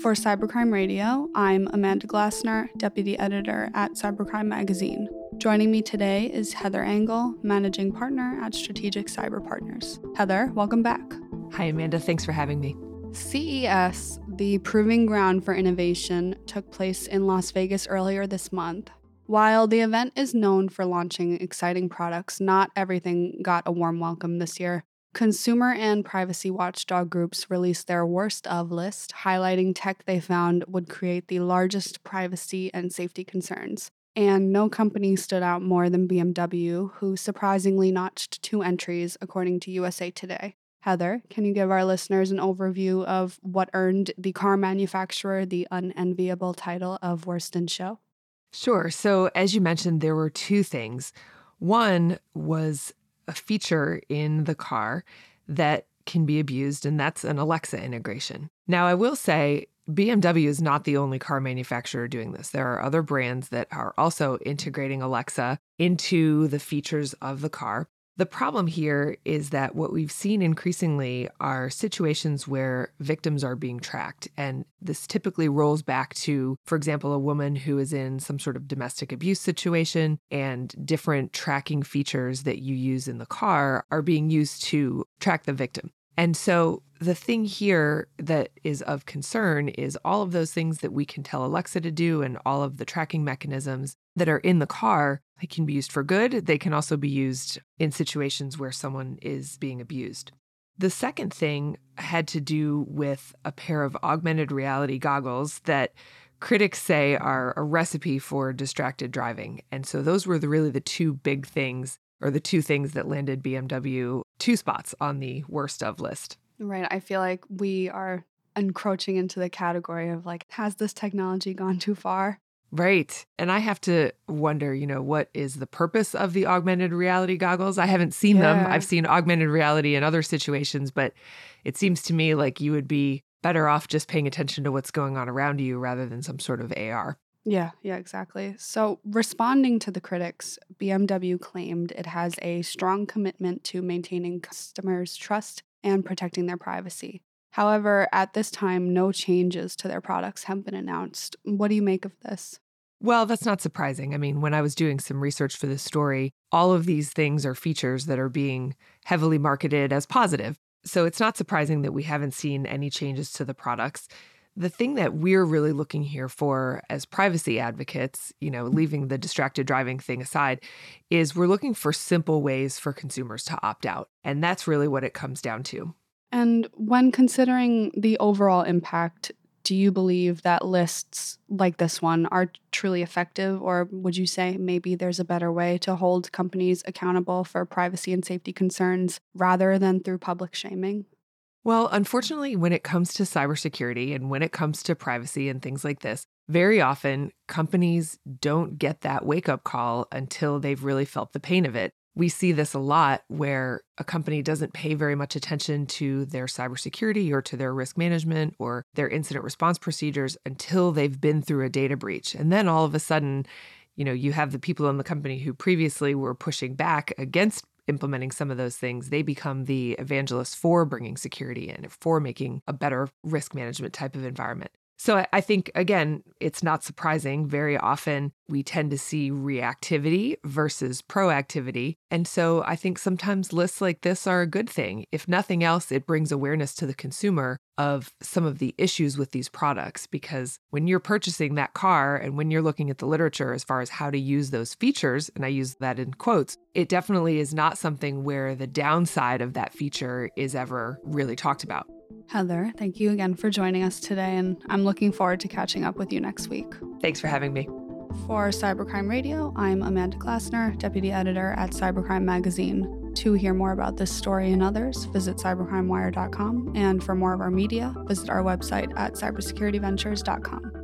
For Cybercrime Radio, I'm Amanda Glassner, Deputy Editor at Cybercrime Magazine. Joining me today is Heather Engel, Managing Partner at Strategic Cyber Partners. Heather, welcome back. Hi, Amanda. Thanks for having me. CES, the proving ground for innovation, took place in Las Vegas earlier this month. While the event is known for launching exciting products, not everything got a warm welcome this year. Consumer and privacy watchdog groups released their worst of list, highlighting tech they found would create the largest privacy and safety concerns. And no company stood out more than BMW, who surprisingly notched two entries, according to USA Today. Heather, can you give our listeners an overview of what earned the car manufacturer the unenviable title of Worst in Show? Sure. So, as you mentioned, there were two things. One was a feature in the car that can be abused, and that's an Alexa integration. Now, I will say BMW is not the only car manufacturer doing this. There are other brands that are also integrating Alexa into the features of the car. The problem here is that what we've seen increasingly are situations where victims are being tracked. And this typically rolls back to, for example, a woman who is in some sort of domestic abuse situation, and different tracking features that you use in the car are being used to track the victim. And so the thing here that is of concern is all of those things that we can tell Alexa to do and all of the tracking mechanisms that are in the car they can be used for good. They can also be used in situations where someone is being abused. The second thing had to do with a pair of augmented reality goggles that critics say are a recipe for distracted driving. And so those were the, really the two big things, or the two things that landed BMW two spots on the worst of list. Right. I feel like we are encroaching into the category of like, has this technology gone too far? Right. And I have to wonder, you know, what is the purpose of the augmented reality goggles? I haven't seen yeah. them. I've seen augmented reality in other situations, but it seems to me like you would be better off just paying attention to what's going on around you rather than some sort of AR. Yeah, yeah, exactly. So, responding to the critics, BMW claimed it has a strong commitment to maintaining customers' trust and protecting their privacy. However, at this time, no changes to their products have been announced. What do you make of this? Well, that's not surprising. I mean, when I was doing some research for this story, all of these things are features that are being heavily marketed as positive. So it's not surprising that we haven't seen any changes to the products. The thing that we're really looking here for as privacy advocates, you know, leaving the distracted driving thing aside, is we're looking for simple ways for consumers to opt out. And that's really what it comes down to. And when considering the overall impact do you believe that lists like this one are truly effective, or would you say maybe there's a better way to hold companies accountable for privacy and safety concerns rather than through public shaming? Well, unfortunately, when it comes to cybersecurity and when it comes to privacy and things like this, very often companies don't get that wake up call until they've really felt the pain of it we see this a lot where a company doesn't pay very much attention to their cybersecurity or to their risk management or their incident response procedures until they've been through a data breach. And then all of a sudden, you know, you have the people in the company who previously were pushing back against implementing some of those things, they become the evangelists for bringing security in, for making a better risk management type of environment. So I think, again, it's not surprising. Very often we tend to see reactivity versus proactivity. And so I think sometimes lists like this are a good thing. If nothing else, it brings awareness to the consumer of some of the issues with these products. Because when you're purchasing that car and when you're looking at the literature as far as how to use those features, and I use that in quotes, it definitely is not something where the downside of that feature is ever really talked about. Heather, thank you again for joining us today, and I'm looking forward to catching up with you next week. Thanks for having me. For Cybercrime Radio, I'm Amanda Glassner, Deputy Editor at Cybercrime Magazine. To hear more about this story and others, visit cybercrimewire.com, and for more of our media, visit our website at cybersecurityventures.com.